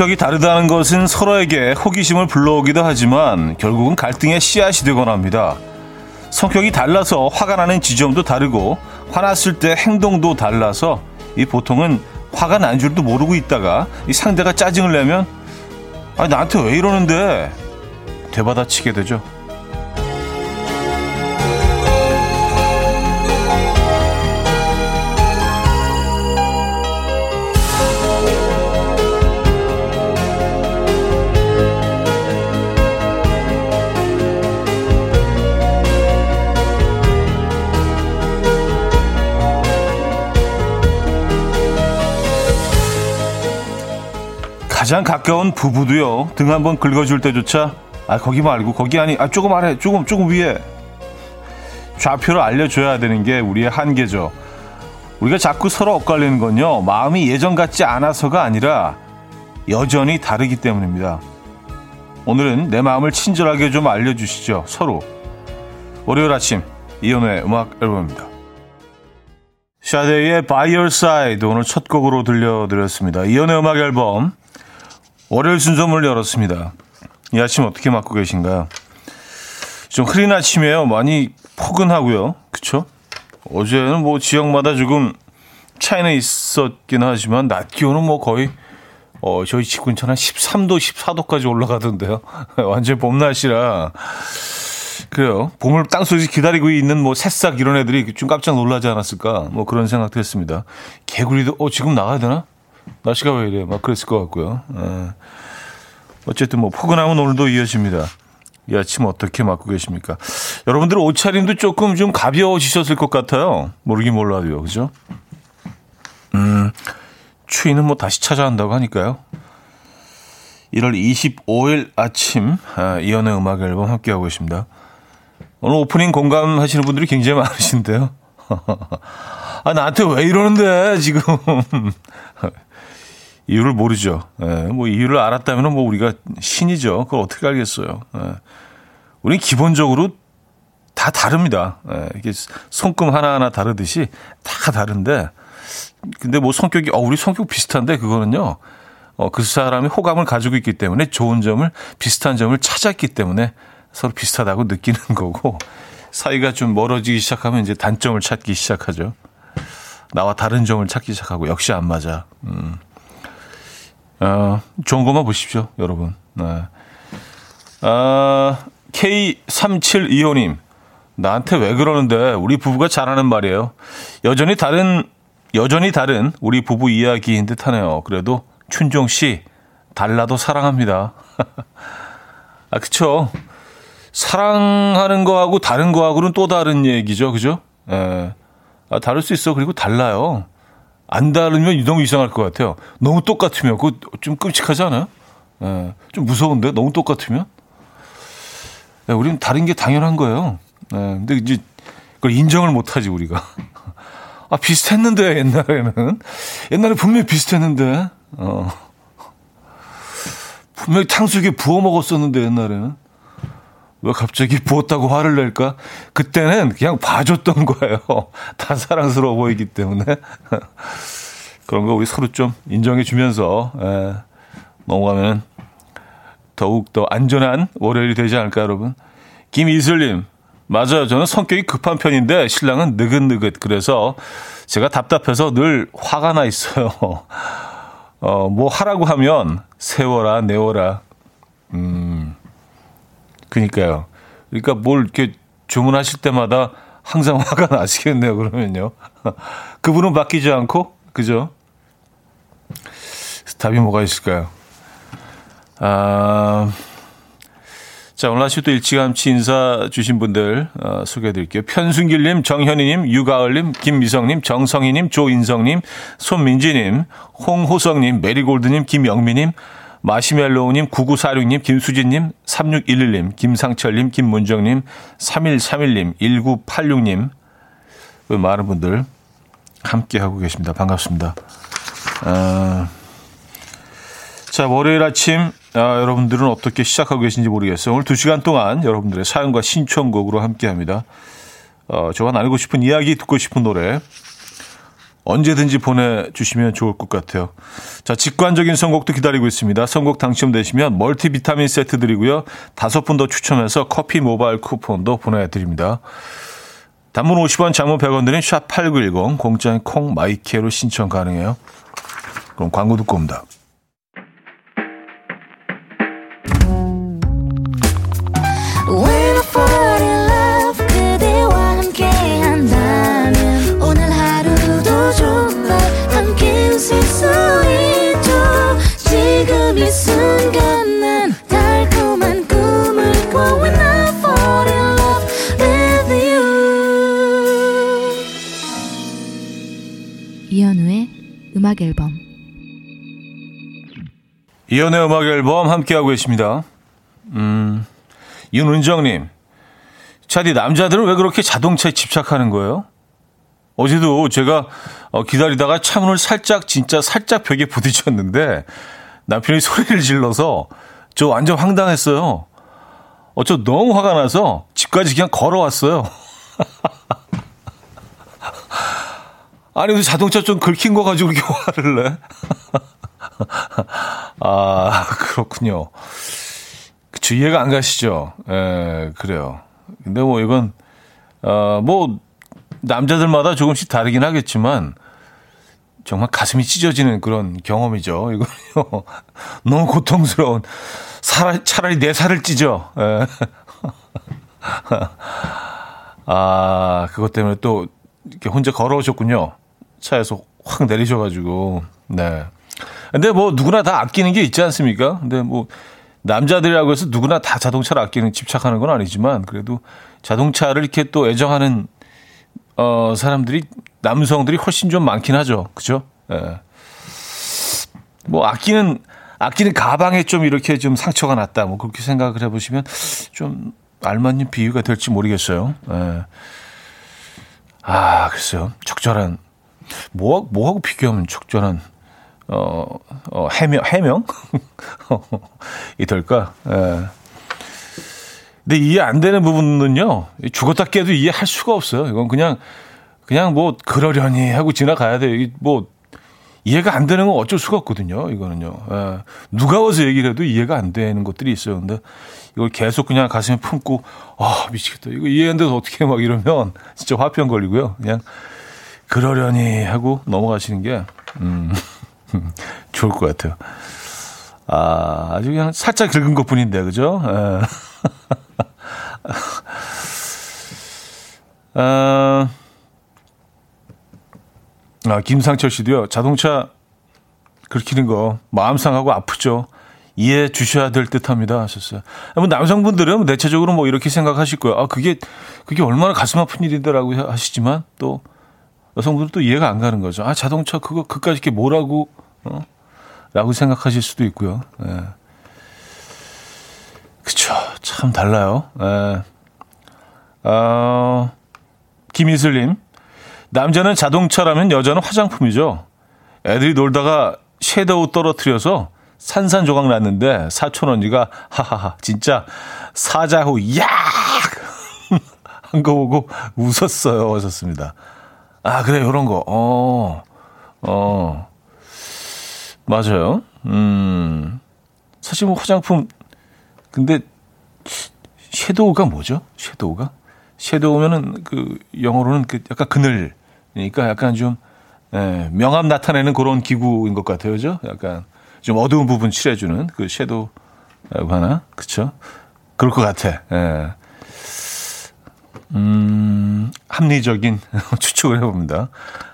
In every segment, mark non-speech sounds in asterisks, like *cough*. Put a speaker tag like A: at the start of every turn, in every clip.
A: 성격이 다르다는 것은 서로에게 호기심을 불러오기도 하지만 결국은 갈등의 씨앗이 되곤 합니다. 성격이 달라서 화가 나는 지점도 다르고 화났을 때 행동도 달라서 이 보통은 화가 난 줄도 모르고 있다가 이 상대가 짜증을 내면 아 나한테 왜 이러는데 되받아치게 되죠. 가장 가까운 부부도요. 등 한번 긁어줄 때조차 아 거기 말고 거기 아니 아 조금 아래 조금 조금 위에. 좌표를 알려줘야 되는 게 우리의 한계죠. 우리가 자꾸 서로 엇갈리는 건요. 마음이 예전 같지 않아서가 아니라 여전히 다르기 때문입니다. 오늘은 내 마음을 친절하게 좀 알려주시죠 서로. 월요일 아침 이연우의 음악 앨범입니다. 샤데이의 By Your Side 오늘 첫 곡으로 들려드렸습니다. 이연우의 음악 앨범 월요일 순서문을 열었습니다. 이 아침 어떻게 맞고 계신가요? 좀 흐린 아침이에요. 많이 포근하고요. 그쵸? 어제는 뭐 지역마다 조금 차이는 있었긴 하지만 낮 기온은 뭐 거의 어, 저희 집 근처는 13도, 14도까지 올라가던데요. *laughs* 완전 봄 날씨라. 그래요. 봄을 땅속에서 기다리고 있는 뭐 새싹 이런 애들이 좀 깜짝 놀라지 않았을까. 뭐 그런 생각도 했습니다. 개구리도, 어, 지금 나가야 되나? 날씨가 왜 이래? 막 그랬을 것 같고요. 예. 어쨌든 뭐 포근함은 오늘도 이어집니다. 이 아침 어떻게 맞고 계십니까? 여러분들 옷차림도 조금 좀 가벼워지셨을 것 같아요. 모르긴 몰라도요. 그죠? 음, 추위는 뭐 다시 찾아온다고 하니까요. 1월 25일 아침 아, 이연의 음악 앨범 함께하고 계십니다. 오늘 오프닝 공감하시는 분들이 굉장히 많으신데요. *laughs* 아, 나한테 왜 이러는데, 지금. *laughs* 이유를 모르죠. 예, 뭐 이유를 알았다면 뭐 우리가 신이죠. 그걸 어떻게 알겠어요. 예. 우리는 기본적으로 다 다릅니다. 예, 이게 손금 하나하나 다르듯이 다 다른데 근데 뭐 성격이 어 우리 성격 비슷한데 그거는요. 어, 그 사람이 호감을 가지고 있기 때문에 좋은 점을 비슷한 점을 찾았기 때문에 서로 비슷하다고 느끼는 *laughs* 거고 사이가 좀 멀어지기 시작하면 이제 단점을 찾기 시작하죠. 나와 다른 점을 찾기 시작하고 역시 안 맞아. 음. 어, 좋은 것만 보십시오, 여러분. 네. 아, K3725님. 나한테 왜 그러는데 우리 부부가 잘하는 말이에요. 여전히 다른 여전히 다른 우리 부부 이야기인 듯 하네요. 그래도 춘종 씨 달라도 사랑합니다. *laughs* 아 그쵸. 사랑하는 거하고 다른 거하고는 또 다른 얘기죠, 그죠? 예. 아, 다를 수 있어. 그리고 달라요. 안 다르면 너무 이상할 것 같아요. 너무 똑같으면 그거 좀 끔찍하지 않아요? 예, 좀 무서운데 너무 똑같으면. 예, 우리는 다른 게 당연한 거예요. 예, 근데 이제 그걸 인정을 못하지 우리가. *laughs* 아 비슷했는데 옛날에는 옛날에 분명히 비슷했는데 어. 분명히 탕수육에 부어 먹었었는데 옛날에는 왜 갑자기 부었다고 화를 낼까? 그때는 그냥 봐줬던 거예요. *laughs* 다 사랑스러워 보이기 때문에. *laughs* 그런 거 우리 서로 좀 인정해 주면서, 예, 넘어가면 더욱더 안전한 월요일이 되지 않을까, 여러분? 김이슬님, 맞아요. 저는 성격이 급한 편인데 신랑은 느긋느긋. 그래서 제가 답답해서 늘 화가 나 있어요. *laughs* 어, 뭐 하라고 하면 세워라, 내워라. 음. 그니까요. 그러니까 뭘 이렇게 주문하실 때마다 항상 *laughs* 화가 나시겠네요. 그러면요. *laughs* 그분은 바뀌지 않고, 그죠? 답이 뭐가 있을까요? 아, 자, 오늘 아침도 일찌감치 인사 주신 분들 어, 소개해 드릴게요. 편순길님, 정현희님, 유가을님, 김미성님, 정성희님, 조인성님, 손민지님, 홍호성님, 메리골드님, 김영미님, 마시멜로우님, 9946님, 김수진님, 3611님, 김상철님, 김문정님, 3131님, 1986님, 그 많은 분들 함께하고 계십니다. 반갑습니다. 아, 자, 월요일 아침, 아, 여러분들은 어떻게 시작하고 계신지 모르겠어요. 오늘 2시간 동안 여러분들의 사연과 신청곡으로 함께 합니다. 어, 저와 나누고 싶은 이야기, 듣고 싶은 노래, 언제든지 보내주시면 좋을 것 같아요. 자, 직관적인 선곡도 기다리고 있습니다. 선곡 당첨되시면 멀티비타민 세트 드리고요. 다섯 분 더 추첨해서 커피 모바일 쿠폰도 보내드립니다. 단문 50원, 장문 100원 드린 샵8910, 공짜인 콩 마이케로 신청 가능해요. 그럼 광고 듣고 옵니다. 이연의 음악 앨범 함께하고 계십니다. 음, 윤은정님. 차디, 남자들은 왜 그렇게 자동차에 집착하는 거예요? 어제도 제가 어, 기다리다가 차문을 살짝, 진짜 살짝 벽에 부딪혔는데 남편이 소리를 질러서 저 완전 황당했어요. 어, 저 너무 화가 나서 집까지 그냥 걸어왔어요. *laughs* 아니, 그 자동차 좀 긁힌 거 가지고 이렇게 화를 내? *laughs* *laughs* 아, 그렇군요. 그쵸, 이해가 안 가시죠? 예, 그래요. 근데 뭐 이건, 어, 뭐, 남자들마다 조금씩 다르긴 하겠지만, 정말 가슴이 찢어지는 그런 경험이죠. 이거요. *laughs* 너무 고통스러운. 살, 차라리 내 살을 찢어. 예. *laughs* 아, 그것 때문에 또 이렇게 혼자 걸어오셨군요. 차에서 확 내리셔가지고, 네. 근데 뭐 누구나 다 아끼는 게 있지 않습니까? 근데 뭐 남자들이라고 해서 누구나 다 자동차를 아끼는 집착하는 건 아니지만 그래도 자동차를 이렇게 또 애정하는 어 사람들이 남성들이 훨씬 좀 많긴 하죠. 그죠? 예. 뭐 아끼는 아끼는 가방에 좀 이렇게 좀 상처가 났다. 뭐 그렇게 생각을 해 보시면 좀 알맞는 비유가 될지 모르겠어요. 예. 아, 글쎄요. 적절한 뭐, 뭐 하고 비교하면 적절한, 어, 어 해명, 해명? *laughs* 이 될까? 예. 근데 이해 안 되는 부분은요, 죽었다 깨도 이해할 수가 없어요. 이건 그냥, 그냥 뭐, 그러려니 하고 지나가야 돼요. 뭐, 이해가 안 되는 건 어쩔 수가 없거든요. 이거는요. 예. 누가 와서 얘기를 해도 이해가 안 되는 것들이 있어요. 근데 이걸 계속 그냥 가슴에 품고, 아, 미치겠다. 이거 이해 안 돼서 어떻게 막 이러면 진짜 화병 걸리고요. 그냥 그러려니 하고 넘어가시는 게, 음, *laughs* 좋을 것 같아요. 아, 아주 그냥 살짝 긁은 것 뿐인데, 그죠? 에. *laughs* 아, 아, 김상철 씨도요, 자동차 긁히는 거 마음 상하고 아프죠. 이해해 주셔야 될 듯 합니다. 하셨어요. 뭐 남성분들은 대체적으로 뭐 이렇게 생각하실 거예요. 아, 그게, 그게 얼마나 가슴 아픈 일이더라고 하시지만 또 여성분들은 또 이해가 안 가는 거죠. 아, 자동차 그거 그까지 이렇게 뭐라고 어? 라고 생각하실 수도 있고요. 예. 그쵸. 참 달라요. 예. 어, 김이슬님. 남자는 자동차라면 여자는 화장품이죠. 애들이 놀다가 섀도우 떨어뜨려서 산산조각 났는데 사촌 언니가 하하하 진짜 사자후 야! *laughs* 한 거 보고 웃었어요. 하셨습니다. 아, 그래, 요런 거. 어, 어. 맞아요. 음. 사실 뭐 화장품, 근데, 섀도우가 뭐죠? 섀도우가? 섀도우면은 그, 영어로는 그 약간 그늘. 그러니까 약간 좀, 예, 명암 나타내는 그런 기구인 것 같아요. 그죠? 약간 좀 어두운 부분 칠해주는 그 섀도우라고 하나? 그쵸? 그럴 것 같아. 예. 음, 합리적인 *laughs* 추측을 해봅니다.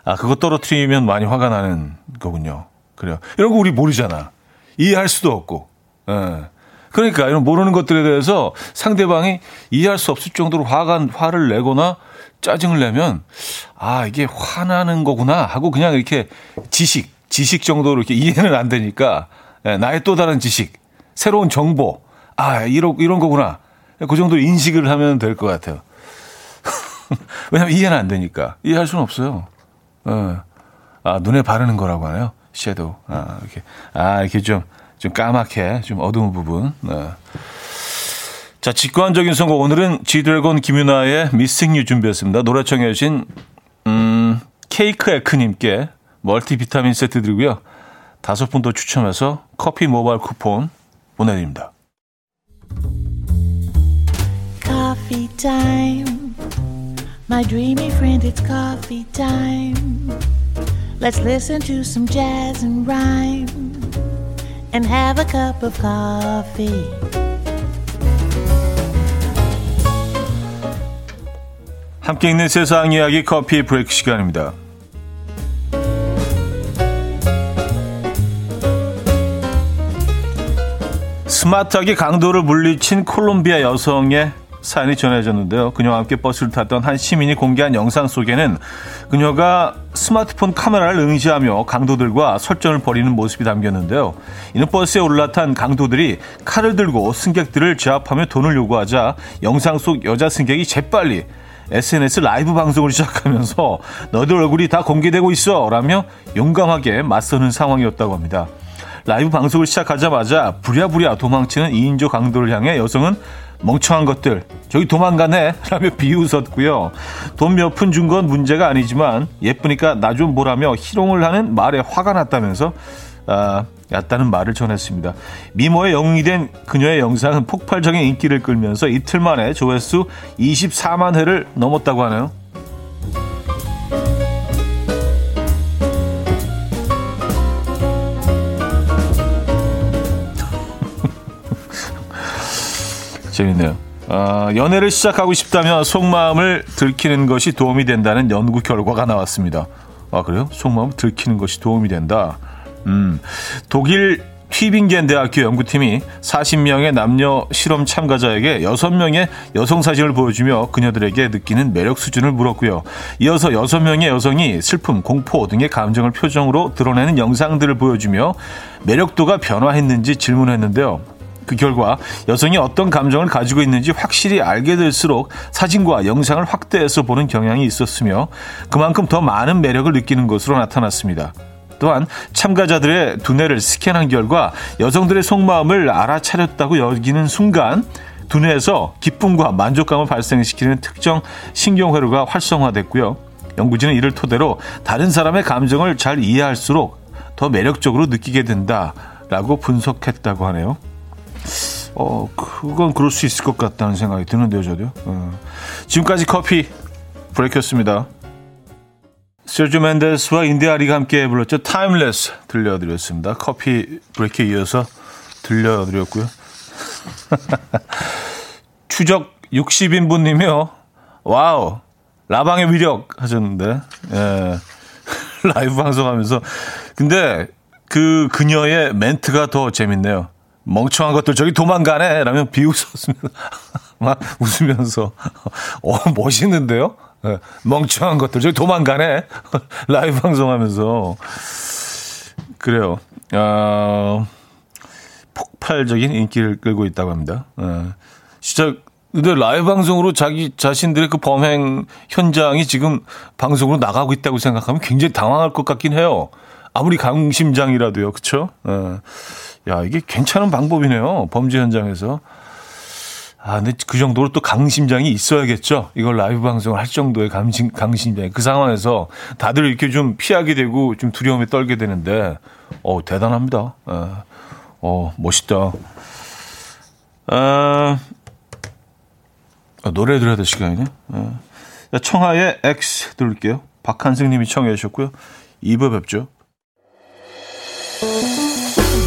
A: 아, 그거 떨어뜨리면 많이 화가 나는 거군요. 그래요. 이런 거 우리 모르잖아. 이해할 수도 없고. 예. 그러니까 이런 모르는 것들에 대해서 상대방이 이해할 수 없을 정도로 화가, 화를 내거나 짜증을 내면, 아, 이게 화나는 거구나 하고 그냥 이렇게 지식, 지식 정도로 이렇게 이해는 안 되니까, 예, 나의 또 다른 지식, 새로운 정보, 아, 이런, 이런 거구나. 그 정도 인식을 하면 될 것 같아요. *laughs* 왜냐면 이해는 안 되니까. 이해할 수는 없어요. 어. 아, 눈에 바르는 거라고 하네요. 섀도우. 아, 이렇게. 아, 이렇게 좀, 좀 까맣게, 좀 어두운 부분. 어. 자, 직관적인 선곡. 오늘은 지드래곤 김윤아의 미싱 유 준비했습니다. 노래 청해주신, 음, 케이크 에크님께 멀티 비타민 세트 드리고요. 다섯 분 더 추첨해서 커피 모바일 쿠폰 보내드립니다. Coffee. My dreamy friend, it's coffee time. Let's listen to some jazz and rhyme and have a cup of coffee. 함께 있는 세상 이야기 커피 브레이크 시간입니다. 스마트하게 강도를 물리친 콜롬비아 여성의 사연이 전해졌는데요. 그녀와 함께 버스를 탔던 한 시민이 공개한 영상 속에는 그녀가 스마트폰 카메라를 응시하며 강도들과 설전을 벌이는 모습이 담겼는데요. 이는 버스에 올라탄 강도들이 칼을 들고 승객들을 제압하며 돈을 요구하자 영상 속 여자 승객이 재빨리 SNS 라이브 방송을 시작하면서 너들 얼굴이 다 공개되고 있어 라며 용감하게 맞서는 상황이었다고 합니다. 라이브 방송을 시작하자마자 부랴부랴 도망치는 2인조 강도를 향해 여성은 멍청한 것들 저기 도망가네 *laughs* 라며 비웃었고요. 돈 몇 푼 준 건 문제가 아니지만 예쁘니까 나 좀 보라며 희롱을 하는 말에 화가 났다면서 아, 얕다는 말을 전했습니다. 미모의 영웅이 된 그녀의 영상은 폭발적인 인기를 끌면서 이틀 만에 조회수 24만 회를 넘었다고 하네요. 재밌네요. 어, 연애를 시작하고 싶다면 속마음을 들키는 것이 도움이 된다는 연구 결과가 나왔습니다. 아, 그래요? 속마음 들키는 것이 도움이 된다. 음, 독일 휘빙겐 대학교 연구팀이 40명의 남녀 실험 참가자에게 6명의 여성 사진을 보여주며 그녀들에게 느끼는 매력 수준을 물었고요. 이어서 6명의 여성이 슬픔, 공포 등의 감정을 표정으로 드러내는 영상들을 보여주며 매력도가 변화했는지 질문했는데요. 그 결과 여성이 어떤 감정을 가지고 있는지 확실히 알게 될수록 사진과 영상을 확대해서 보는 경향이 있었으며 그만큼 더 많은 매력을 느끼는 것으로 나타났습니다. 또한 참가자들의 두뇌를 스캔한 결과 여성들의 속마음을 알아차렸다고 여기는 순간 두뇌에서 기쁨과 만족감을 발생시키는 특정 신경회로가 활성화됐고요. 연구진은 이를 토대로 다른 사람의 감정을 잘 이해할수록 더 매력적으로 느끼게 된다라고 분석했다고 하네요. 어, 그건 그럴 수 있을 것 같다는 생각이 드는데요, 저도요. 어. 지금까지 커피 브레이크였습니다. 세르주 맨데스와 인디아리가 함께 불렀죠. Timeless 들려드렸습니다. 커피 브레이크에 이어서 들려드렸고요. *laughs* 추적 60인분님이요. 와우, 라방의 위력 하셨는데, 예. *laughs* 라이브 방송하면서. 근데 그 그녀의 멘트가 더 재밌네요. 멍청한 것들 저기 도망가네 라면 비웃었습니다. *laughs* 막 웃으면서 어 멋있는데요. 네, 멍청한 것들 저기 도망가네 *laughs* 라이브 방송하면서 그래요. 어, 폭발적인 인기를 끌고 있다고 합니다. 네. 진짜 근데 라이브 방송으로 자기 자신들의 그 범행 현장이 지금 방송으로 나가고 있다고 생각하면 굉장히 당황할 것 같긴 해요. 아무리 강심장이라도요, 그렇죠? 네. 야, 이게 괜찮은 방법이네요. 범죄 현장에서. 아, 근데 그 정도로 또 강심장이 있어야겠죠. 이걸 라이브 방송을 할 정도의 강심, 강심장. 그 상황에서 다들 이렇게 좀 피하게 되고 좀 두려움에 떨게 되는데, 어, 대단합니다. 어, 어 멋있다. 아, 아, 노래 들어야 될 시간이네. 아, 청하의 X 들을게요. 박한승 님이 청해 주셨고요. 2부 뵙죠.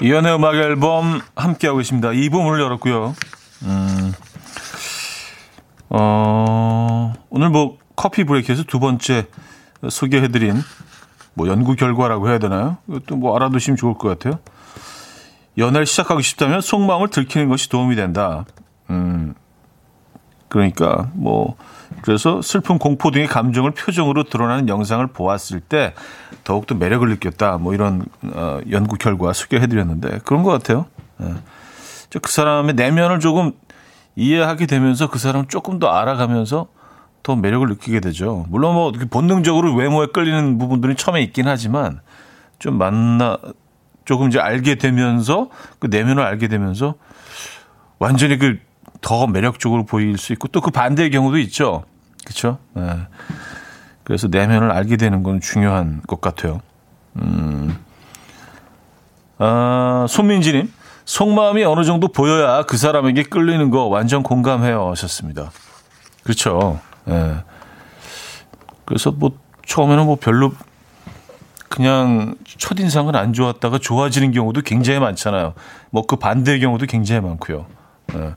A: 이연의 음악 앨범 함께하고 있습니다. 2부 문을 열었고요. 음, 어, 오늘 뭐 커피 브레이크에서 두 번째 소개해드린 뭐 연구 결과라고 해야 되나요? 이것도 뭐 알아두시면 좋을 것 같아요. 연애를 시작하고 싶다면 속마음을 들키는 것이 도움이 된다. 음, 그러니까 뭐 그래서 슬픔, 공포 등의 감정을 표정으로 드러나는 영상을 보았을 때 더욱더 매력을 느꼈다. 뭐 이런 어, 연구 결과 소개해드렸는데 그런 것 같아요. 예. 그 사람의 내면을 조금 이해하게 되면서 그 사람을 조금 더 알아가면서 더 매력을 느끼게 되죠. 물론 뭐 본능적으로 외모에 끌리는 부분들이 처음에 있긴 하지만 좀 만나 조금 이제 알게 되면서 그 내면을 알게 되면서 완전히 그 더 매력적으로 보일 수 있고 또 그 반대의 경우도 있죠. 그렇죠? 네. 그래서 내면을 알게 되는 건 중요한 것 같아요. 음. 아, 손민지님, 속마음이 어느 정도 보여야 그 사람에게 끌리는 거 완전 공감해요 하셨습니다. 그렇죠. 예. 그래서 뭐 처음에는 뭐 별로 그냥 첫인상은 안 좋았다가 좋아지는 경우도 굉장히 많잖아요. 뭐 그 반대의 경우도 굉장히 많고요. 예.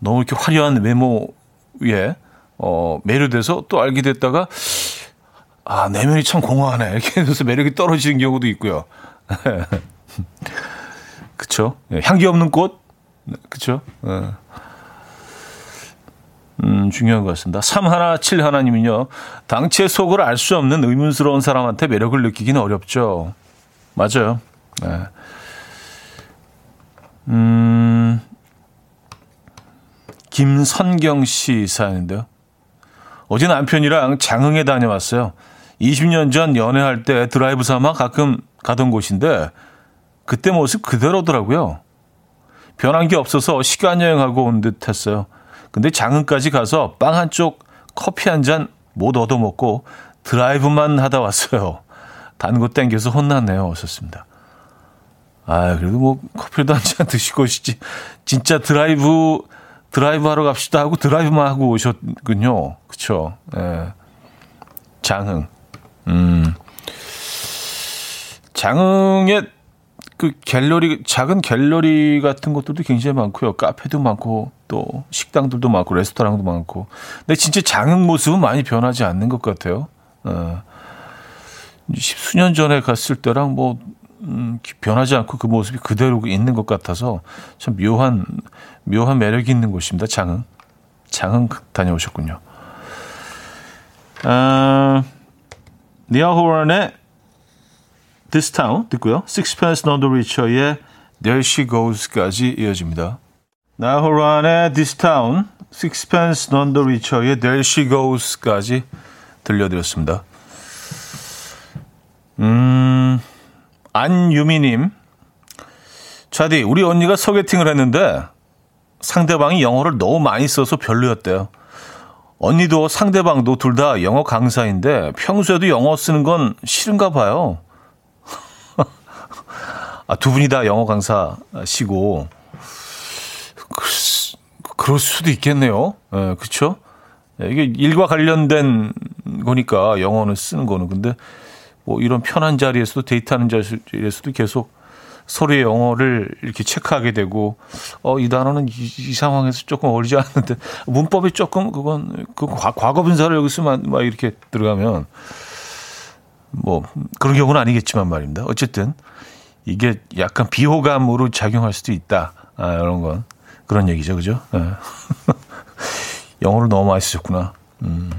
A: 너무 이렇게 화려한 외모에 어, 매료돼서 또 알게 됐다가 아 내면이 참 공허하네 이렇게 해서 매력이 떨어지는 경우도 있고요. *laughs* 그쵸? 예, 향기 없는 꽃, 그쵸? 예. 음, 중요한 것 같습니다. 3171 하나님은요, 당체 속을 알 수 없는 의문스러운 사람한테 매력을 느끼기는 어렵죠. 맞아요. 네. 음, 김선경 씨 사연인데요. 어제 남편이랑 장흥에 다녀왔어요. 20년 전 연애할 때 드라이브 삼아 가끔 가던 곳인데, 그때 모습 그대로더라고요. 변한 게 없어서 시간 여행하고 온 듯 했어요. 근데 장흥까지 가서 빵 한 쪽, 커피 한 잔 못 얻어먹고 드라이브만 하다 왔어요. 단 거 땡겨서 혼났네요. 하셨습니다. 아, 그래도 뭐 커피도 한 잔 드시고 오시지. 진짜 드라이브, 드라이브 하러 갑시다 하고 드라이브만 하고 오셨군요. 그쵸. 예. 장흥. 음. 장흥에 그 갤러리 작은 갤러리 같은 것들도 굉장히 많고요. 카페도 많고 또 식당들도 많고 레스토랑도 많고. 근데 진짜 장흥 모습은 많이 변하지 않는 것 같아요. 어. 십수년 전에 갔을 때랑 뭐 음, 변하지 않고 그 모습이 그대로 있는 것 같아서 참 묘한 묘한 매력이 있는 곳입니다. 장흥. 장흥 다녀오셨군요. 아, 니아 호런의 This Town 듣고요. Sixpence None the Richer의 There She Goes까지 이어집니다. 나호란의 This Town, Sixpence None the Richer의 There She Goes까지 들려드렸습니다. 음, 안유미님, 차디, 우리 언니가 소개팅을 했는데 상대방이 영어를 너무 많이 써서 별로였대요. 언니도 상대방도 둘 다 영어 강사인데 평소에도 영어 쓰는 건 싫은가 봐요. *laughs* 아, 두 분이 다 영어 강사시고 그럴 수도 있겠네요. 예, 네, 그렇죠? 이게 일과 관련된 거니까 영어는 쓰는 거는 근데 뭐 이런 편한 자리에서도 데이트하는 자리에서도 계속 서로의 영어를 이렇게 체크하게 되고 어 이 단어는 이, 이 상황에서 조금 어울리지 않는데 문법이 조금 그건 그 과거 분사를 여기 쓰면 막 이렇게 들어가면 뭐 그런 경우는 아니겠지만 말입니다. 어쨌든 이게 약간 비호감으로 작용할 수도 있다. 아, 이런 건 그런 얘기죠, 그죠? 네. *laughs* 영어를 너무 많이 쓰셨구나. 음.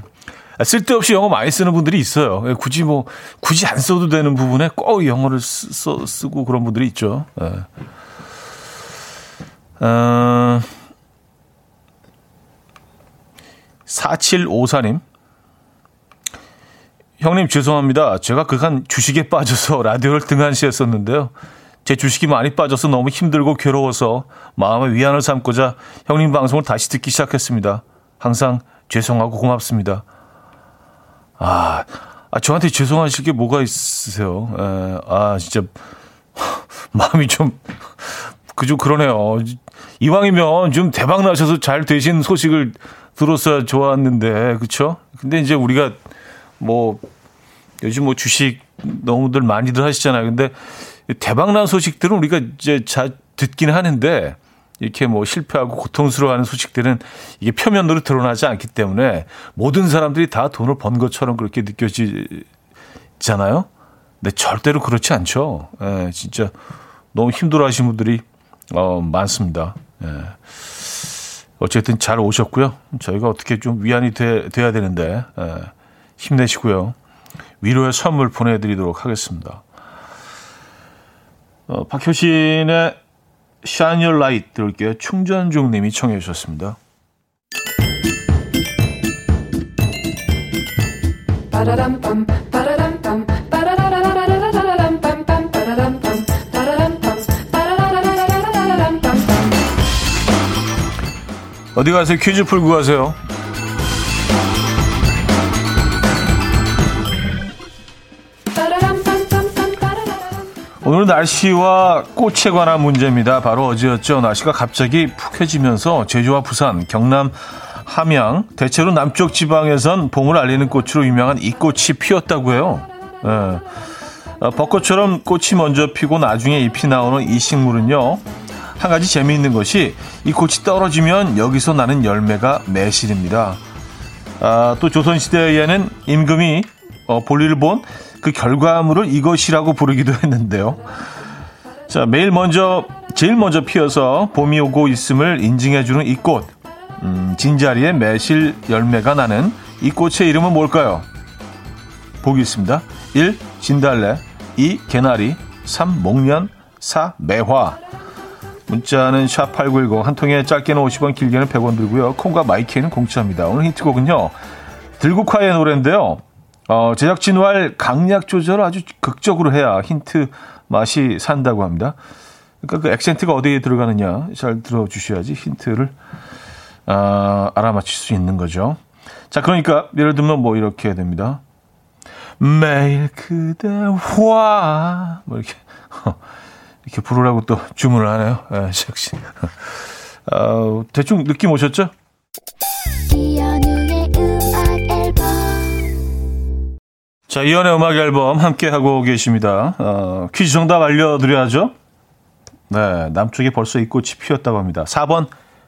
A: 아, 쓸데없이 영어 많이 쓰는 분들이 있어요. 예, 굳이 뭐 굳이 안 써도 되는 부분에 꼭 영어를 쓰, 쓰 고 그런 분들이 있죠. 네. 어, 4754님. 형님 죄송합니다. 제가 그간 주식에 빠져서 *laughs* 라디오를 등한시했었는데요. 제 주식이 많이 빠져서 너무 힘들고 괴로워서 마음의 위안을 삼고자 형님 방송을 다시 듣기 시작했습니다. 항상 죄송하고 고맙습니다. 아, 아 저한테 죄송하실 게 뭐가 있으세요? 에, 아, 진짜 *laughs* 마음이 좀 그좀 그러네요. 이왕이면 좀 대박 나셔서 잘 되신 소식을 들었어야 좋았는데, 그쵸? 근데 이제 우리가 뭐 요즘 뭐 주식 너무들 많이들 하시잖아요. 근데 대박난 소식들은 우리가 이제 자 듣긴 하는데 이렇게 뭐 실패하고 고통스러워하는 소식들은 이게 표면으로 드러나지 않기 때문에 모든 사람들이 다 돈을 번 것처럼 그렇게 느껴지잖아요. 근데 절대로 그렇지 않죠. 예, 진짜 너무 힘들어하시는 분들이 어, 많습니다. 예. 어쨌든 잘 오셨고요. 저희가 어떻게 좀 위안이 돼, 돼야 되는데 에, 힘내시고요. 위로의 선물 보내드리도록 하겠습니다. 어, 박효신의 Shine Your Light 들을게요. 충전중 님이 청해 주셨습니다. 어디 가세요? 퀴즈 풀고 가세요. 오늘 날씨와 꽃에 관한 문제입니다. 바로 어제였죠. 날씨가 갑자기 푹해지면서 제주와 부산, 경남, 함양, 대체로 남쪽 지방에선 봄을 알리는 꽃으로 유명한 이 꽃이 피었다고 해요. 예. 어, 벚꽃처럼 꽃이 먼저 피고 나중에 잎이 나오는 이 식물은요. 한 가지 재미있는 것이 이 꽃이 떨어지면 여기서 나는 열매가 매실입니다. 아, 또 조선시대에는 임금이 어, 볼일을 본 그 결과물을 이것이라고 부르기도 했는데요. 자, 매일 먼저, 제일 먼저 피어서 봄이 오고 있음을 인증해주는 이 꽃. 음, 진자리에 매실 열매가 나는 이 꽃의 이름은 뭘까요? 보기 있습니다. 1. 진달래 2. 개나리 3. 목련 4. 매화 문자는 샵8910 한 통에 짧게는 50원 길게는 100원 들고요. 콩과 마이케이는 공짜입니다. 오늘 힌트곡은요. 들국화의 노래인데요. 어, 제작 진활 강약 조절을 아주 극적으로 해야 힌트 맛이 산다고 합니다. 그러니까 그 액센트가 어디에 들어가느냐 잘 들어주셔야지 힌트를 어, 알아맞힐 수 있는 거죠. 자, 그러니까 예를 들면 뭐 이렇게 됩니다. 매일 그대와 뭐 이렇게 *laughs* 이렇게 부르라고 또 주문을 하네요. 네, 역시. 어, 대충 느낌 오셨죠? 자, 이연의 음악 앨범 함께 하고 계십니다. 어, 퀴즈 정답 알려드려야죠. 네, 남쪽에 벌써 이 꽃이 피었다고 합니다. 4번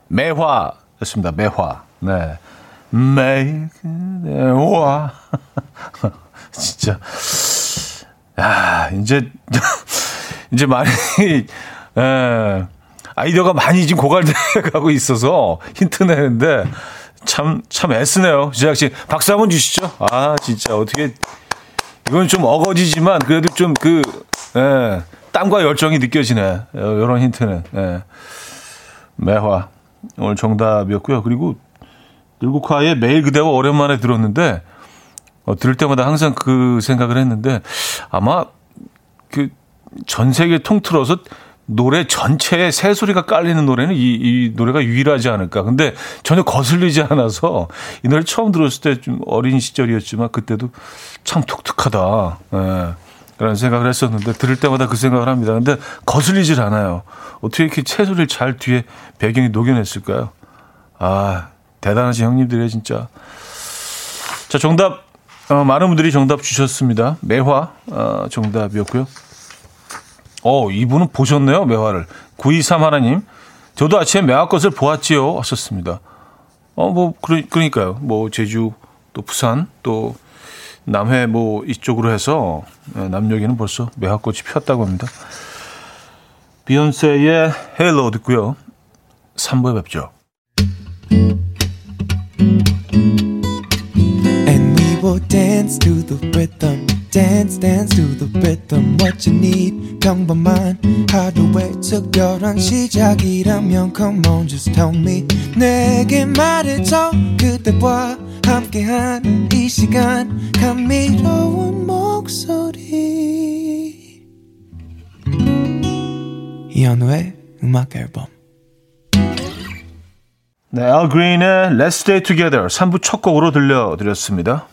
A: 매화였습니다. 매화. 네. 그대와 *laughs* 진짜 야 이제 *laughs* 이제 많이 *laughs* 예, 아이디어가 많이 지금 고갈돼 가고 있어서 힌트 내는데 참 참 애쓰네요 제작진 박수 한번 주시죠 아 진짜 어떻게 이건 좀 어거지지만 그래도 좀 그 예, 땀과 열정이 느껴지네. 이런 힌트는. 예. 매화. 오늘 정답이었고요. 그리고 늘국화의 매일 그대와 오랜만에 들었는데 어, 들을 때마다 항상 그 생각을 했는데 아마 그 전 세계 통틀어서 노래 전체에 새 소리가 깔리는 노래는 이, 이 노래가 유일하지 않을까. 근데 전혀 거슬리지 않아서 이 노래 처음 들었을 때 좀 어린 시절이었지만 그때도 참 독특하다. 예. 그런 생각을 했었는데 들을 때마다 그 생각을 합니다. 근데 거슬리질 않아요. 어떻게 이렇게 새 소리를 잘 뒤에 배경이 녹여냈을까요? 아, 대단하신 형님들이에요, 진짜. 자, 정답, 어, 많은 분들이 정답 주셨습니다. 매화, 어, 정답이었고요. 어, 이분은 보셨네요, 매화를. 9231님. 저도 아침에 매화꽃을 보았지요. 하셨습니다. 어, 뭐, 그러, 그러니까요. 뭐, 제주, 또 부산, 또 남해 뭐 이쪽으로 해서 예, 남녘에는 벌써 매화꽃이 피었다고 합니다. 비욘세의 Hello 듣고요. 3부에 뵙죠. will dance to the rhythm. Dance dance to the rhythm what you need 평범한 하루의 특별한 시작이라면 come on just tell me 내게 말해줘 그대와 함께한 이 시간 감미로운 목소리 이현우의 음악 앨범 네, 알 그린의 Let's Stay Together 3부 첫 곡으로 들려드렸습니다.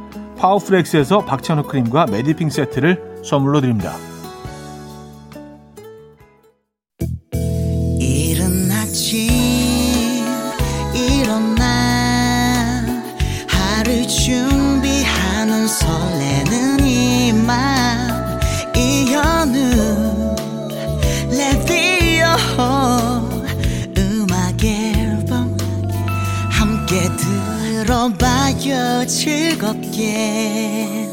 A: 파워프렉스에서 박찬호 크림과 메디핑 세트를 선물로 드립니다.
B: 들어봐요 즐겁게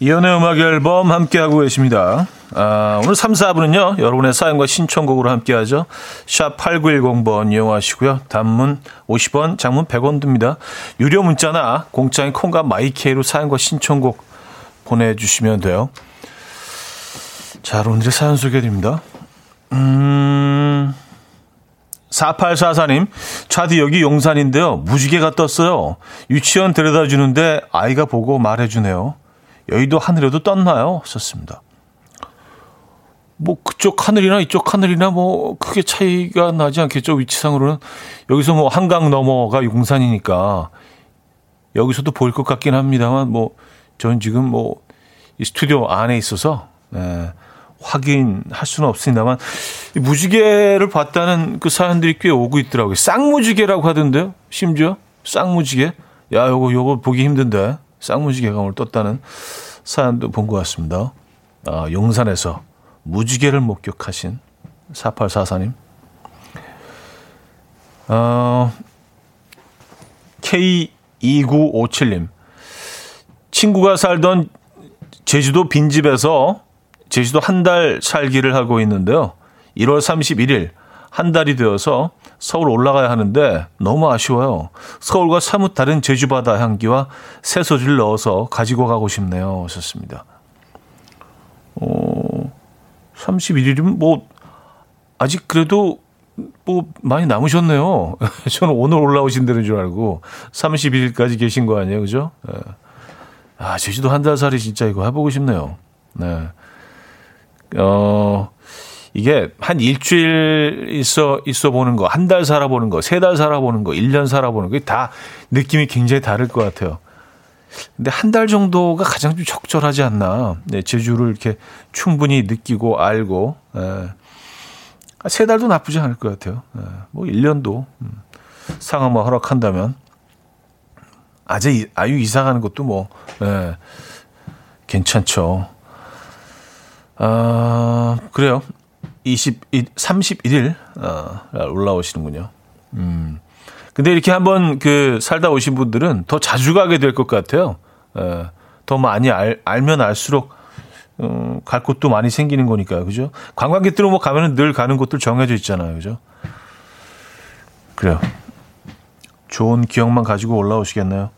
A: 이연의 음악 앨범 함께하고 계십니다. 아, 오늘 3, 4분은요, 여러분의 사연과 신청곡으로 함께하죠. 샵 8910번 이용하시고요. 단문 50원, 장문 100원 듭니다. 유료 문자나 공짜인 콩과 마이케이로 사연과 신청곡 보내주시면 돼요. 자, 오늘의 사연 소개해드립니다. 음, 4844님, 차디 여기 용산인데요. 무지개가 떴어요. 유치원 데려다 주는데 아이가 보고 말해주네요. 여의도 하늘에도 떴나요? 썼습니다. 뭐 그쪽 하늘이나 이쪽 하늘이나 뭐 크게 차이가 나지 않겠죠? 위치상으로는. 여기서 뭐 한강 넘어가 용산이니까 여기서도 보일 것 같긴 합니다만 뭐 저는 지금 뭐 이 스튜디오 안에 있어서 예, 확인할 수는 없습니다만 무지개를 봤다는 그 사연들이 꽤 오고 있더라고요. 쌍무지개라고 하던데요? 심지어? 쌍무지개? 야 요거 요거 보기 힘든데. 쌍무지개가 오늘 떴다는 사연도 본 것 같습니다. 아 용산에서 무지개를 목격하신 4844님. 어, K2957님. 친구가 살던 제주도 빈집에서 제주도 한 달 살기를 하고 있는데요. 1월 31일 한 달이 되어서 서울 올라가야 하는데 너무 아쉬워요. 서울과 사뭇 다른 제주 바다 향기와 새소리를 넣어서 가지고 가고 싶네요. 하셨습니다. 어, 31일이면 뭐 아직 그래도 뭐 많이 남으셨네요. *laughs* 저는 오늘 올라오신다는 줄 알고 31일까지 계신 거 아니에요, 그죠? 네. 아 제주도 한 달 살이 진짜 이거 해보고 싶네요. 네. 어 이게 한 일주일 있어 있어 보는 거, 한 달 살아보는 거, 세 달 살아보는 거, 1년 살아보는 거, 다 느낌이 굉장히 다를 것 같아요. 근데 한 달 정도가 가장 좀 적절하지 않나. 네, 제주를 이렇게 충분히 느끼고 알고, 예. 세 달도 나쁘지 않을 것 같아요. 예. 뭐 1년도 음, 상황만 허락한다면 아주 아유 이사 가는 것도 뭐 예. 괜찮죠. 아 그래요. 20 31일 아, 올라오시는군요. 음. 근데 이렇게 한번 그 살다 오신 분들은 더 자주 가게 될 것 같아요. 에, 더 많이 알, 알면 알수록 음, 갈 곳도 많이 생기는 거니까요. 그죠? 관광객들은 뭐 가면은 늘 가는 곳들 정해져 있잖아요. 그죠? 그래요. 좋은 기억만 가지고 올라오시겠나요?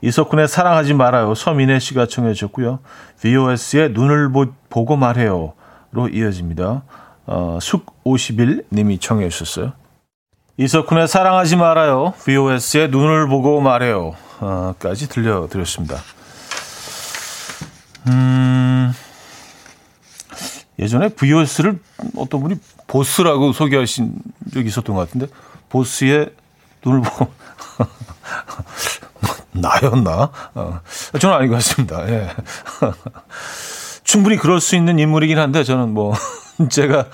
A: 이석훈의 사랑하지 말아요. 서민혜 씨가 청해 주셨고요. VOS의 눈을 보, 보고 말해요로 이어집니다. 어, 숙 50일 님이 청해 주셨어요. 이석훈의 사랑하지 말아요. VOS의 눈을 보고 말해요. 어, 까지 들려드렸습니다. 음, 예전에 VOS를 어떤 분이 보스라고 소개하신 적이 있었던 것 같은데, 보스의 눈을 보고, *laughs* 나였나? 어, 저는 아닌 것 같습니다. 예. *laughs* 충분히 그럴 수 있는 인물이긴 한데, 저는 뭐, *laughs* 제가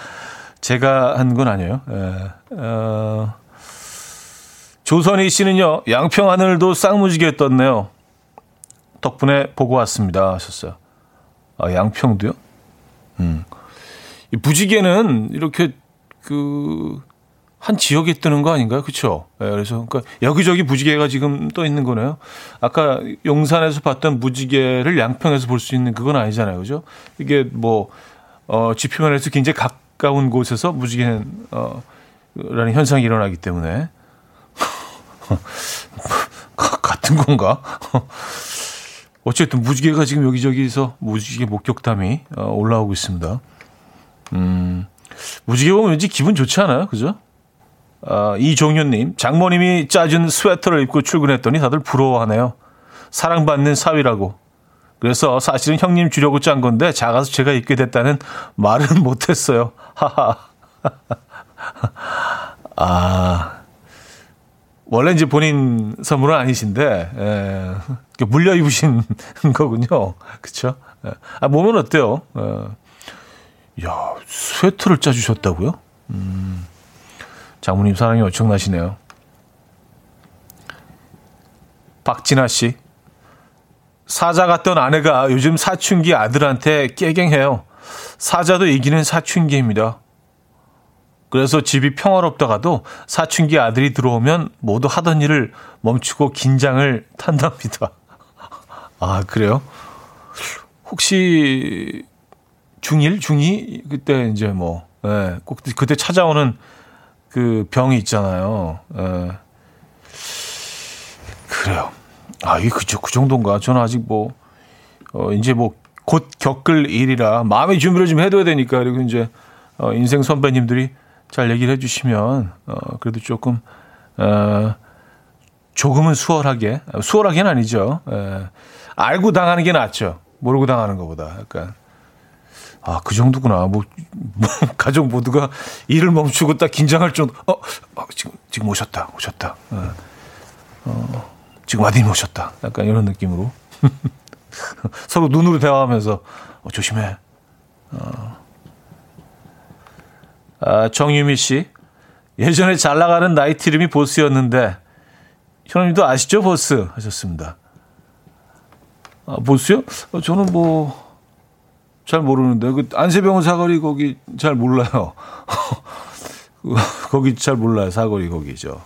A: 제가 한 건 아니에요. 예. 어, 조선희 씨는요, 양평 하늘도 쌍무지개 떴네요. 덕분에 보고 왔습니다. 하셨어요. 아, 양평도요? 음. 이 무지개는 이렇게 그, 한 지역에 뜨는 거 아닌가요? 그쵸? 네, 그래서, 그러니까 여기저기 무지개가 지금 떠 있는 거네요. 아까 용산에서 봤던 무지개를 양평에서 볼 수 있는 그건 아니잖아요. 그죠? 이게 뭐, 어, 지표면에서 굉장히 가까운 곳에서 무지개, 어, 라는 현상이 일어나기 때문에. *laughs* 같은 건가? *laughs* 어쨌든 무지개가 지금 여기저기서 무지개 목격담이 어, 올라오고 있습니다. 음, 무지개 보면 왠지 기분 좋지 않아요? 그죠? 아, 이종현님, 장모님이 짜준 스웨터를 입고 출근했더니 다들 부러워하네요. 사랑받는 사위라고. 그래서 사실은 형님 주려고 짠 건데 작아서 제가 입게 됐다는 말은 *laughs* 못했어요. 하하. *laughs* 아, 원래 이제 본인 선물은 아니신데, 에, 물려 입으신 *laughs* 거군요. 에, 아, 몸은 어때요? 에, 야, 스웨터를 짜주셨다고요? 음, 장모님 사랑이 엄청나시네요. 박진아 씨. 사자 같던 아내가 요즘 사춘기 아들한테 깨갱해요. 사자도 이기는 사춘기입니다. 그래서 집이 평화롭다가도 사춘기 아들이 들어오면 모두 하던 일을 멈추고 긴장을 탄답니다. *laughs* 아, 그래요? 혹시 중1, 중2? 그때 이제 뭐, 예, 꼭 그때 찾아오는 그 병이 있잖아요. 예. 그래요. 아, 이게 그죠. 그 정도인가? 저는 아직 뭐, 어, 이제 뭐, 곧 겪을 일이라 마음의 준비를 좀 해둬야 되니까. 그리고 이제, 어, 인생 선배님들이 잘 얘기를 해주시면 어, 그래도 조금 어, 조금은 수월하게 수월하게는 아니죠. 에, 알고 당하는 게 낫죠. 모르고 당하는 것보다 약간 아 그 정도구나. 뭐, 뭐, *laughs* 가족 모두가 일을 멈추고 딱 긴장할 정도. 어, 어 지금 지금 오셨다 오셨다. 어, 어 지금 아드님 오셨다. 약간 이런 느낌으로 *laughs* 서로 눈으로 대화하면서 어, 조심해. 어, 아, 정유미 씨. 예전에 잘 나가는 나이트 이름이 보스였는데, 현우님도 아시죠? 보스? 하셨습니다. 아, 보스요? 어, 저는 뭐, 잘 모르는데. 그 안세병원 사거리 거기 잘 몰라요. *laughs* 거기 잘 몰라요. 사거리 거기죠.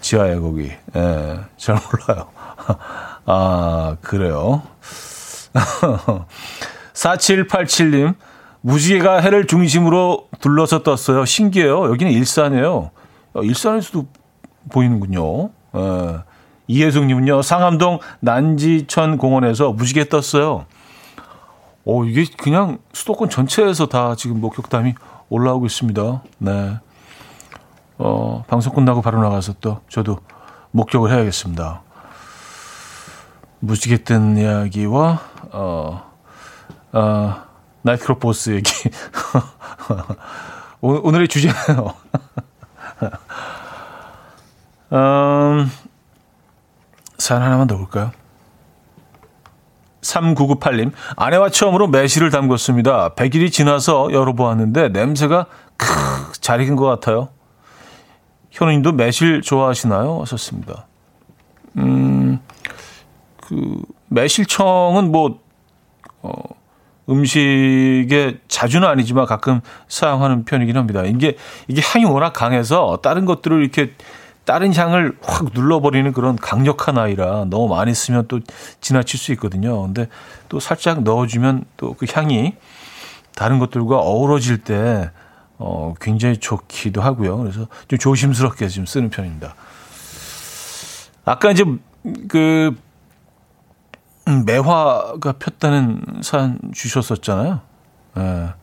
A: 지하에 거기. 예, 잘 몰라요. *laughs* 아, 그래요. *laughs* 4787님. 무지개가 해를 중심으로 둘러서 떴어요. 신기해요. 여기는 일산이에요. 어, 일산에서도 보이는군요. 예. 이혜숙님은요, 상암동 난지천 공원에서 무지개 떴어요. 오, 이게 그냥 수도권 전체에서 다 지금 목격담이 올라오고 있습니다. 네. 어, 방송 끝나고 바로 나가서 또 저도 목격을 해야겠습니다. 무지개 뜬 이야기와, 어, 어, 나이트클럽 보스 얘기. *laughs* 오늘의 주제네요. *laughs* 음, 사연 하나만 더 볼까요? 3998님, 아내와 처음으로 매실을 담궜습니다. 100일이 지나서 열어보았는데 냄새가 크, 잘 익은 것 같아요. 현우님도 매실 좋아하시나요? 하셨습니다. 음, 그, 매실청은 뭐, 어, 음식에 자주는 아니지만 가끔 사용하는 편이긴 합니다. 이게 이게 향이 워낙 강해서 다른 것들을 이렇게 다른 향을 확 눌러버리는 그런 강력한 아이라 너무 많이 쓰면 또 지나칠 수 있거든요. 근데 또 살짝 넣어주면 또 그 향이 다른 것들과 어우러질 때 어, 굉장히 좋기도 하고요. 그래서 좀 조심스럽게 지금 쓰는 편입니다. 아까 이제 그 음, 매화가 폈다는 사연 주셨었잖아요. 예.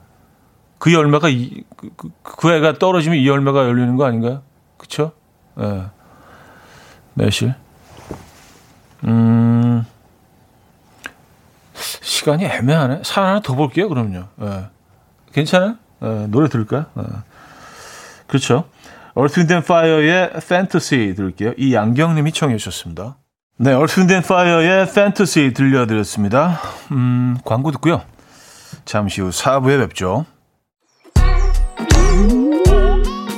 A: 그 열매가 이, 그, 그, 그 애가 떨어지면 이 열매가 열리는 거 아닌가요? 그쵸? 예. 매실. 음, 시간이 애매하네. 사연 하나 더 볼게요, 그럼요. 예. 괜찮아요? 예, 노래 들을까요? 예. 그렇죠. And Fire의 Fantasy 들을게요. 이 양경님이 청해 주셨습니다. 네, and Fire의 Fantasy 들려드렸습니다. 음, 광고 듣고요. 잠시 후 4부에 뵙죠.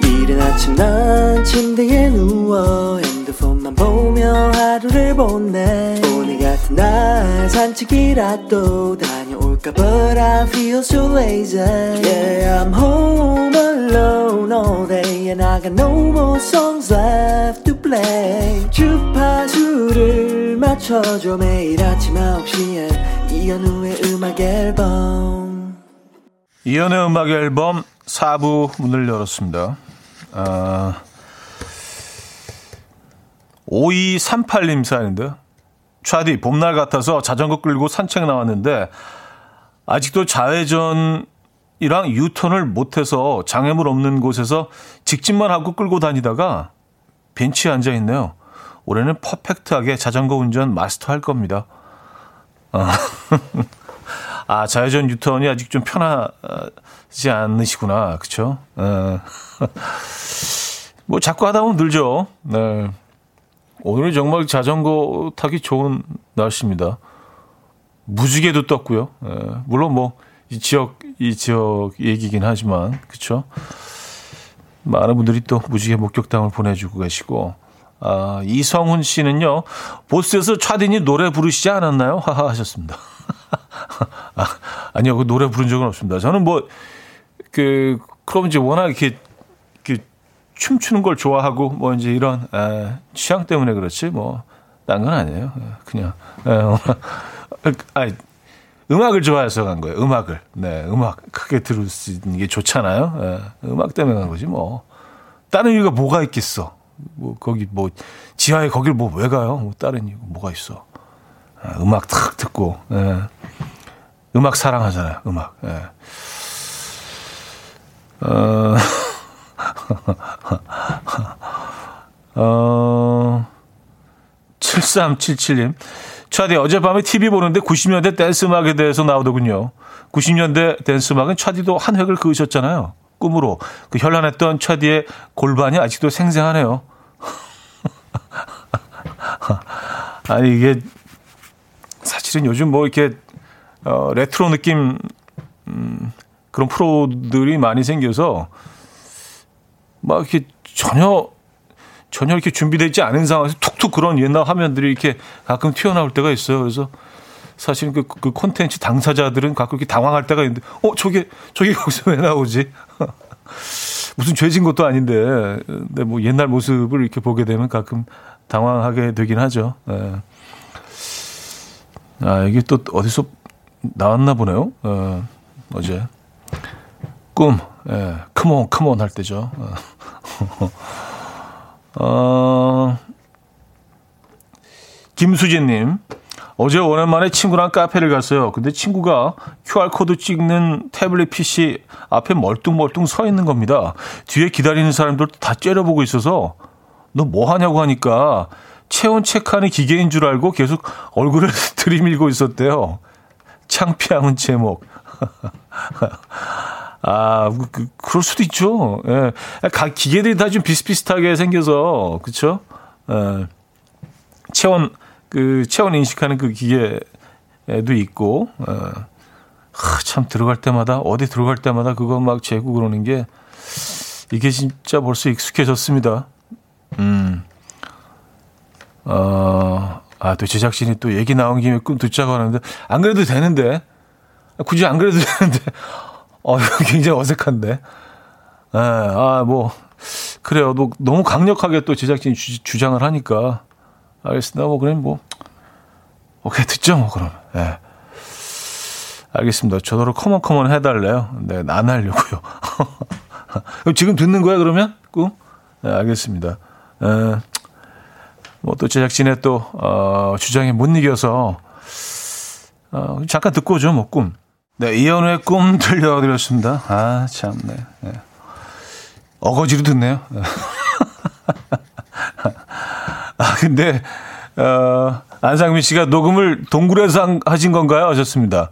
B: 이른 아침 난 침대에 누워 핸드폰만 보며 하루를 보내 오늘 같은 날 산책이라도 다녀올까 But I feel so lazy Yeah I'm home alone all day And I got no more songs left to play 주파수를 맞춰줘 매일 아침 9시에 이현우의 음악 앨범
A: 이연의 음악 앨범 4부 문을 열었습니다. 아, 5238님 사연인데요. 차디, 봄날 같아서 자전거 끌고 산책 나왔는데, 아직도 좌회전이랑 유턴을 못해서 장애물 없는 곳에서 직진만 하고 끌고 다니다가 벤치에 앉아 있네요. 올해는 퍼펙트하게 자전거 운전 마스터할 겁니다. 아, *laughs* 아 좌회전 유턴이 아직 좀 편하지 않으시구나. 어. *laughs* 뭐 자꾸 하다 보면 늘죠. 네. 오늘은 정말 자전거 타기 좋은 날씨입니다. 무지개도 떴고요. 예, 물론 뭐 이 지역 이 지역 얘기긴 하지만 그렇죠. 많은 분들이 또 무지개 목격담을 보내주고 계시고 아, 이성훈 씨는요 보스에서 차디니 노래 부르시지 않았나요? 하하 하셨습니다. *laughs* 아, 아니요 그 노래 부른 적은 없습니다. 저는 뭐그 그럼 이제 워낙 이렇게 그 춤추는 걸 좋아하고 뭐 이제 이런 에, 취향 때문에 그렇지 뭐 딴 건 아니에요. 예, 그냥 에, *laughs* 아니, 음악을 좋아해서 간 거예요. 음악을 네 음악 크게 들을 수 있는 게 좋잖아요. 에, 음악 때문에 간 거지 뭐 다른 이유가 뭐가 있겠어. 뭐 거기 뭐 지하에 거길 뭐 왜 가요? 뭐 다른 이유 뭐가 있어. 아, 음악 탁 듣고 에, 음악 사랑하잖아요. 음악. 에. 어. *laughs* 어, 7377님. 차디, 어젯밤에 TV 보는데 90년대 댄스 음악에 대해서 나오더군요. 90년대 댄스 음악은 차디도 한 획을 그으셨잖아요. 꿈으로. 그 현란했던 차디의 골반이 아직도 생생하네요. *laughs* 아니, 이게 사실은 요즘 뭐 이렇게, 어, 레트로 느낌, 음, 그런 프로들이 많이 생겨서 막 이렇게 전혀 전혀 이렇게 준비되지 않은 상황에서 툭툭 그런 옛날 화면들이 이렇게 가끔 튀어나올 때가 있어요. 그래서 사실 그, 그 콘텐츠 당사자들은 가끔 이렇게 당황할 때가 있는데, 어, 저게, 저게 거기서 왜 나오지? *laughs* 무슨 죄진 것도 아닌데, 근데 뭐 옛날 모습을 이렇게 보게 되면 가끔 당황하게 되긴 하죠. 예. 아, 이게 또 어디서 나왔나 보네요. 어, 어제. 꿈, 예, 컴온, 컴온 할 때죠. *laughs* 어, 김수진님, 어제 오랜만에 친구랑 카페를 갔어요. 근데 친구가 QR코드 찍는 태블릿 PC 앞에 멀뚱멀뚱 서 있는 겁니다. 뒤에 기다리는 사람들도 다 째려보고 있어서 너 뭐 하냐고 하니까 체온 체크하는 기계인 줄 알고 계속 얼굴을 *laughs* 들이밀고 있었대요. 창피함은 제목. *laughs* 아, 그, 그, 그럴 수도 있죠. 예. 각 기계들이 다 좀 비슷비슷하게 생겨서, 그쵸? 예. 체온, 그, 체온 인식하는 그 기계도 있고, 예. 하, 참 들어갈 때마다, 어디 들어갈 때마다 그거 막 재고 그러는 게, 이게 진짜 벌써 익숙해졌습니다. 음. 어, 아, 또 제작진이 또 얘기 나온 김에 꿈 듣자고 하는데, 안 그래도 되는데, 굳이 안 그래도 *laughs* 되는데, 어, *laughs* 굉장히 어색한데. 예, 아, 뭐, 그래요. 너, 너무 강력하게 또 제작진이 주, 장을 하니까. 알겠습니다. 뭐, 그럼 뭐, 오케이, 듣죠, 뭐, 그럼. 예. 알겠습니다. 저더러 come on come on 해달래요. 네, 안 하려고요. *laughs* 지금 듣는 거야, 그러면? 꿈? 네, 알겠습니다. 에, 뭐, 또 제작진의 또, 어, 주장에 못 이겨서, 어, 잠깐 듣고 오죠, 뭐, 꿈. 네, 이현우의 꿈 들려드렸습니다. 아, 참 네. 네. 어거지로 듣네요. *laughs* 아, 근데, 어, 안상민 씨가 녹음을 동굴에서 하신 건가요? 하셨습니다.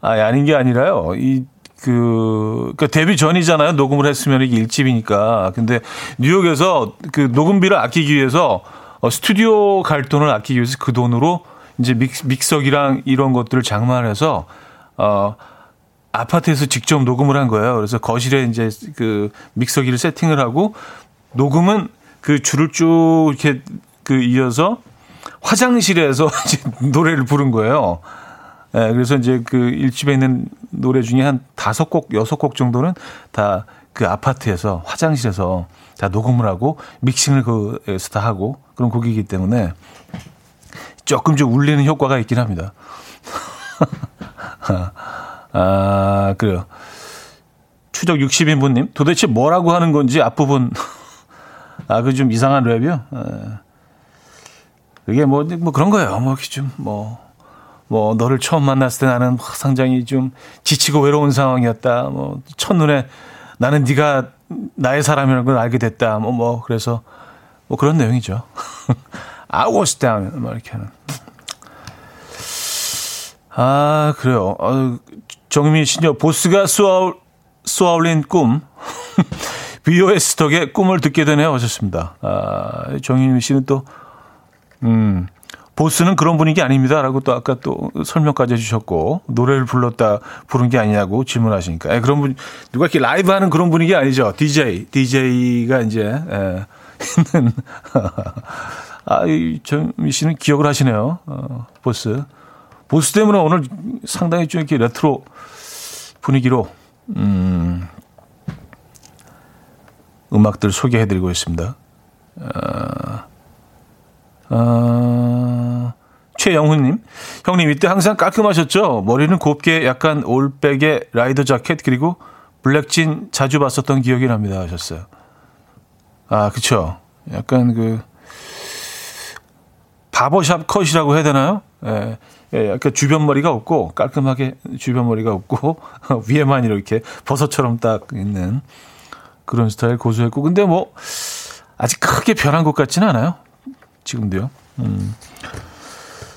A: 아, 아닌 게 아니라요. 이, 그, 그 데뷔 전이잖아요. 녹음을 했으면 이게 일집이니까. 근데 뉴욕에서 그 녹음비를 아끼기 위해서 어, 스튜디오 갈 돈을 아끼기 위해서 그 돈으로 이제 믹, 믹서기랑 이런 것들을 장만해서 어, 아파트에서 직접 녹음을 한 거예요. 그래서 거실에 이제 그 믹서기를 세팅을 하고 녹음은 그 줄을 쭉 이렇게 그 이어서 화장실에서 *laughs* 노래를 부른 거예요. 예, 그래서 이제 그 일집에 있는 노래 중에 한 다섯 곡, 여섯 곡 정도는 다 그 아파트에서 화장실에서 다 녹음을 하고 믹싱을 그에서 다 하고 그런 곡이기 때문에 조금 좀 울리는 효과가 있긴 합니다. *laughs* 아, 그래요. 추적 60인분님, 도대체 뭐라고 하는 건지 앞부분, *laughs* 아, 그 좀 이상한 랩이요? 아, 그게 뭐, 뭐 그런 거예요. 뭐, 좀, 뭐, 뭐, 너를 처음 만났을 때 나는 상당히 좀 지치고 외로운 상황이었다. 뭐, 첫눈에 나는 네가 나의 사람이라는 걸 알게 됐다. 뭐, 뭐, 그래서, 뭐 그런 내용이죠. *laughs* I was down. 뭐 이렇게 하는. 아, 그래요. 어, 정미 씨요. 보스가 쏘아, 쏘아올린 꿈. *laughs* BOS 덕에 꿈을 듣게 되네요. 하셨습니다. 아, 정미 씨는 또, 음, 보스는 그런 분위기 아닙니다. 라고 또 아까 또 설명까지 해주셨고, 노래를 불렀다, 부른 게 아니냐고 질문하시니까. 에, 그런 분, 누가 이렇게 라이브 하는 그런 분위기 아니죠. DJ. DJ가 이제, 에, 있는. *laughs* 아, 이, 정미 씨는 기억을 하시네요. 어, 보스. 보스 때문에 오늘 상당히 좀 이렇게 레트로 분위기로, 음, 음악들 소개해드리고 있습니다. 어, 어, 최영훈님, 형님 이때 항상 깔끔하셨죠? 머리는 곱게 약간 올백의 라이더 자켓 그리고 블랙진 자주 봤었던 기억이 납니다 하셨어요. 아, 그쵸. 약간 그 바버샵 컷이라고 해야 되나요? 예, 예, 약간 주변 머리가 없고 깔끔하게 주변 머리가 없고 *laughs* 위에만 이렇게 버섯처럼 딱 있는 그런 스타일 고수했고 근데 뭐 아직 크게 변한 것 같지는 않아요. 지금도요. 음.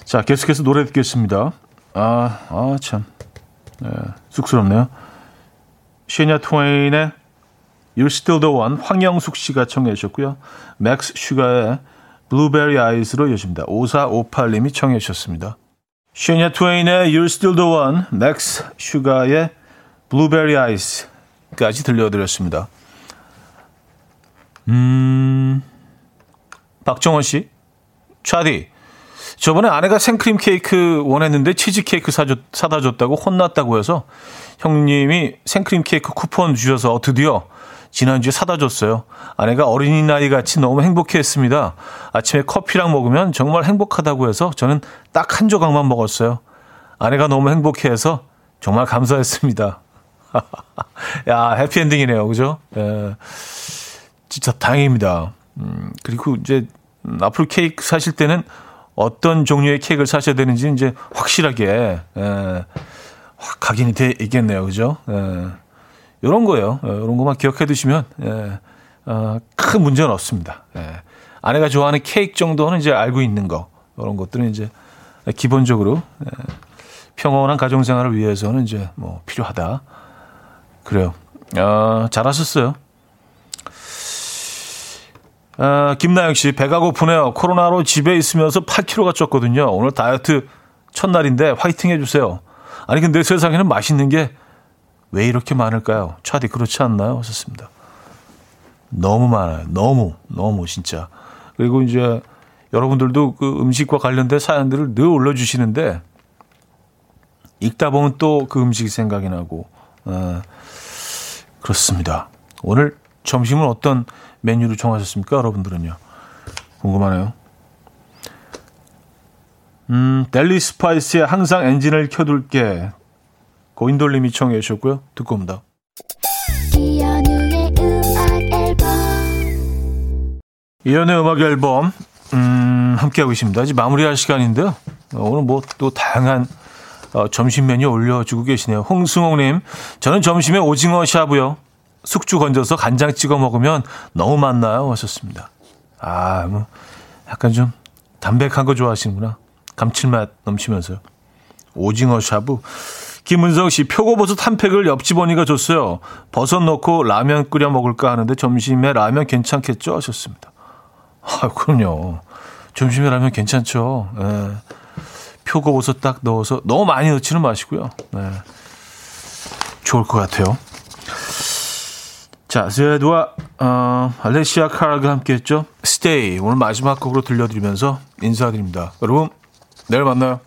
A: 자 계속해서 노래 듣겠습니다. 아, 아 참, 예, 쑥스럽네요. 쉐냐 트웨인의 You're Still the One 황영숙 씨가 청해 주셨고요. 맥스 슈가의 Blueberry Eyes로 이어집니다. 5458님이 청해 주셨습니다. 쉐냐 트웨인의 You're Still the One, 맥스 슈가의 Blueberry Eyes까지 들려드렸습니다. 음, 박정원 씨, 차디, 저번에 아내가 생크림 케이크 원했는데 치즈 케이크 사줬, 사다 줬다고 혼났다고 해서 형님이 생크림 케이크 쿠폰 주셔서 드디어 지난주에 사다 줬어요. 아내가 어린이날 같이 너무 행복해 했습니다. 아침에 커피랑 먹으면 정말 행복하다고 해서 저는 딱 한 조각만 먹었어요. 아내가 너무 행복해 해서 정말 감사했습니다. *laughs* 야, 해피엔딩이네요. 그죠? 예. 진짜 다행입니다. 음, 그리고 이제 앞으로 케이크 사실 때는 어떤 종류의 케이크를 사셔야 되는지 이제 확실하게, 예, 확 각인이 돼 있겠네요. 그죠? 예. 요런 거예요. 요런 것만 기억해 두시면, 예, 어, 큰 문제는 없습니다. 예. 아내가 좋아하는 케이크 정도는 이제 알고 있는 거. 이런 것들은 이제 기본적으로, 예, 평온한 가정 생활을 위해서는 이제 뭐 필요하다. 그래요. 어, 잘하셨어요. 어, 김나영 씨, 배가 고프네요. 코로나로 집에 있으면서 8kg가 쪘거든요. 오늘 다이어트 첫날인데 화이팅 해주세요. 아니, 근데 세상에는 맛있는 게 왜 이렇게 많을까요? 차디 그렇지 않나요? 하셨습니다. 너무 많아요. 너무, 너무 진짜. 그리고 이제 여러분들도 그 음식과 관련된 사연들을 늘 올려주시는데 읽다 보면 또 그 음식이 생각이 나고, 어, 그렇습니다. 오늘 점심은 어떤 메뉴를 정하셨습니까? 여러분들은요. 궁금하네요. 음, 델리 스파이스의 항상 엔진을 켜둘게. 고인돌님이 청해 주셨고요. 듣고 옵니다. 이연우의 음악 앨범. 이연의 음악 앨범. 음, 함께하고 있습니다. 이제 마무리할 시간인데요. 오늘 뭐 또 다양한 어, 점심 메뉴 올려주고 계시네요. 홍승홍님, 저는 점심에 오징어 샤브요. 숙주 건져서 간장 찍어 먹으면 너무 맛나요. 하셨습니다. 아, 뭐, 약간 좀 담백한 거 좋아하시는구나. 감칠맛 넘치면서요. 오징어 샤브. 김은성 씨, 표고버섯 한 팩을 옆집 언니가 줬어요. 버섯 넣고 라면 끓여 먹을까 하는데 점심에 라면 괜찮겠죠? 하셨습니다. 아, 그럼요. 점심에 라면 괜찮죠. 예. 표고버섯 딱 넣어서 너무 많이 넣지는 마시고요. 네. 좋을 것 같아요. 자, 제드와 어, 알레시아 카라가 함께했죠. Stay 오늘 마지막 곡으로 들려드리면서 인사드립니다. 여러분 내일 만나요.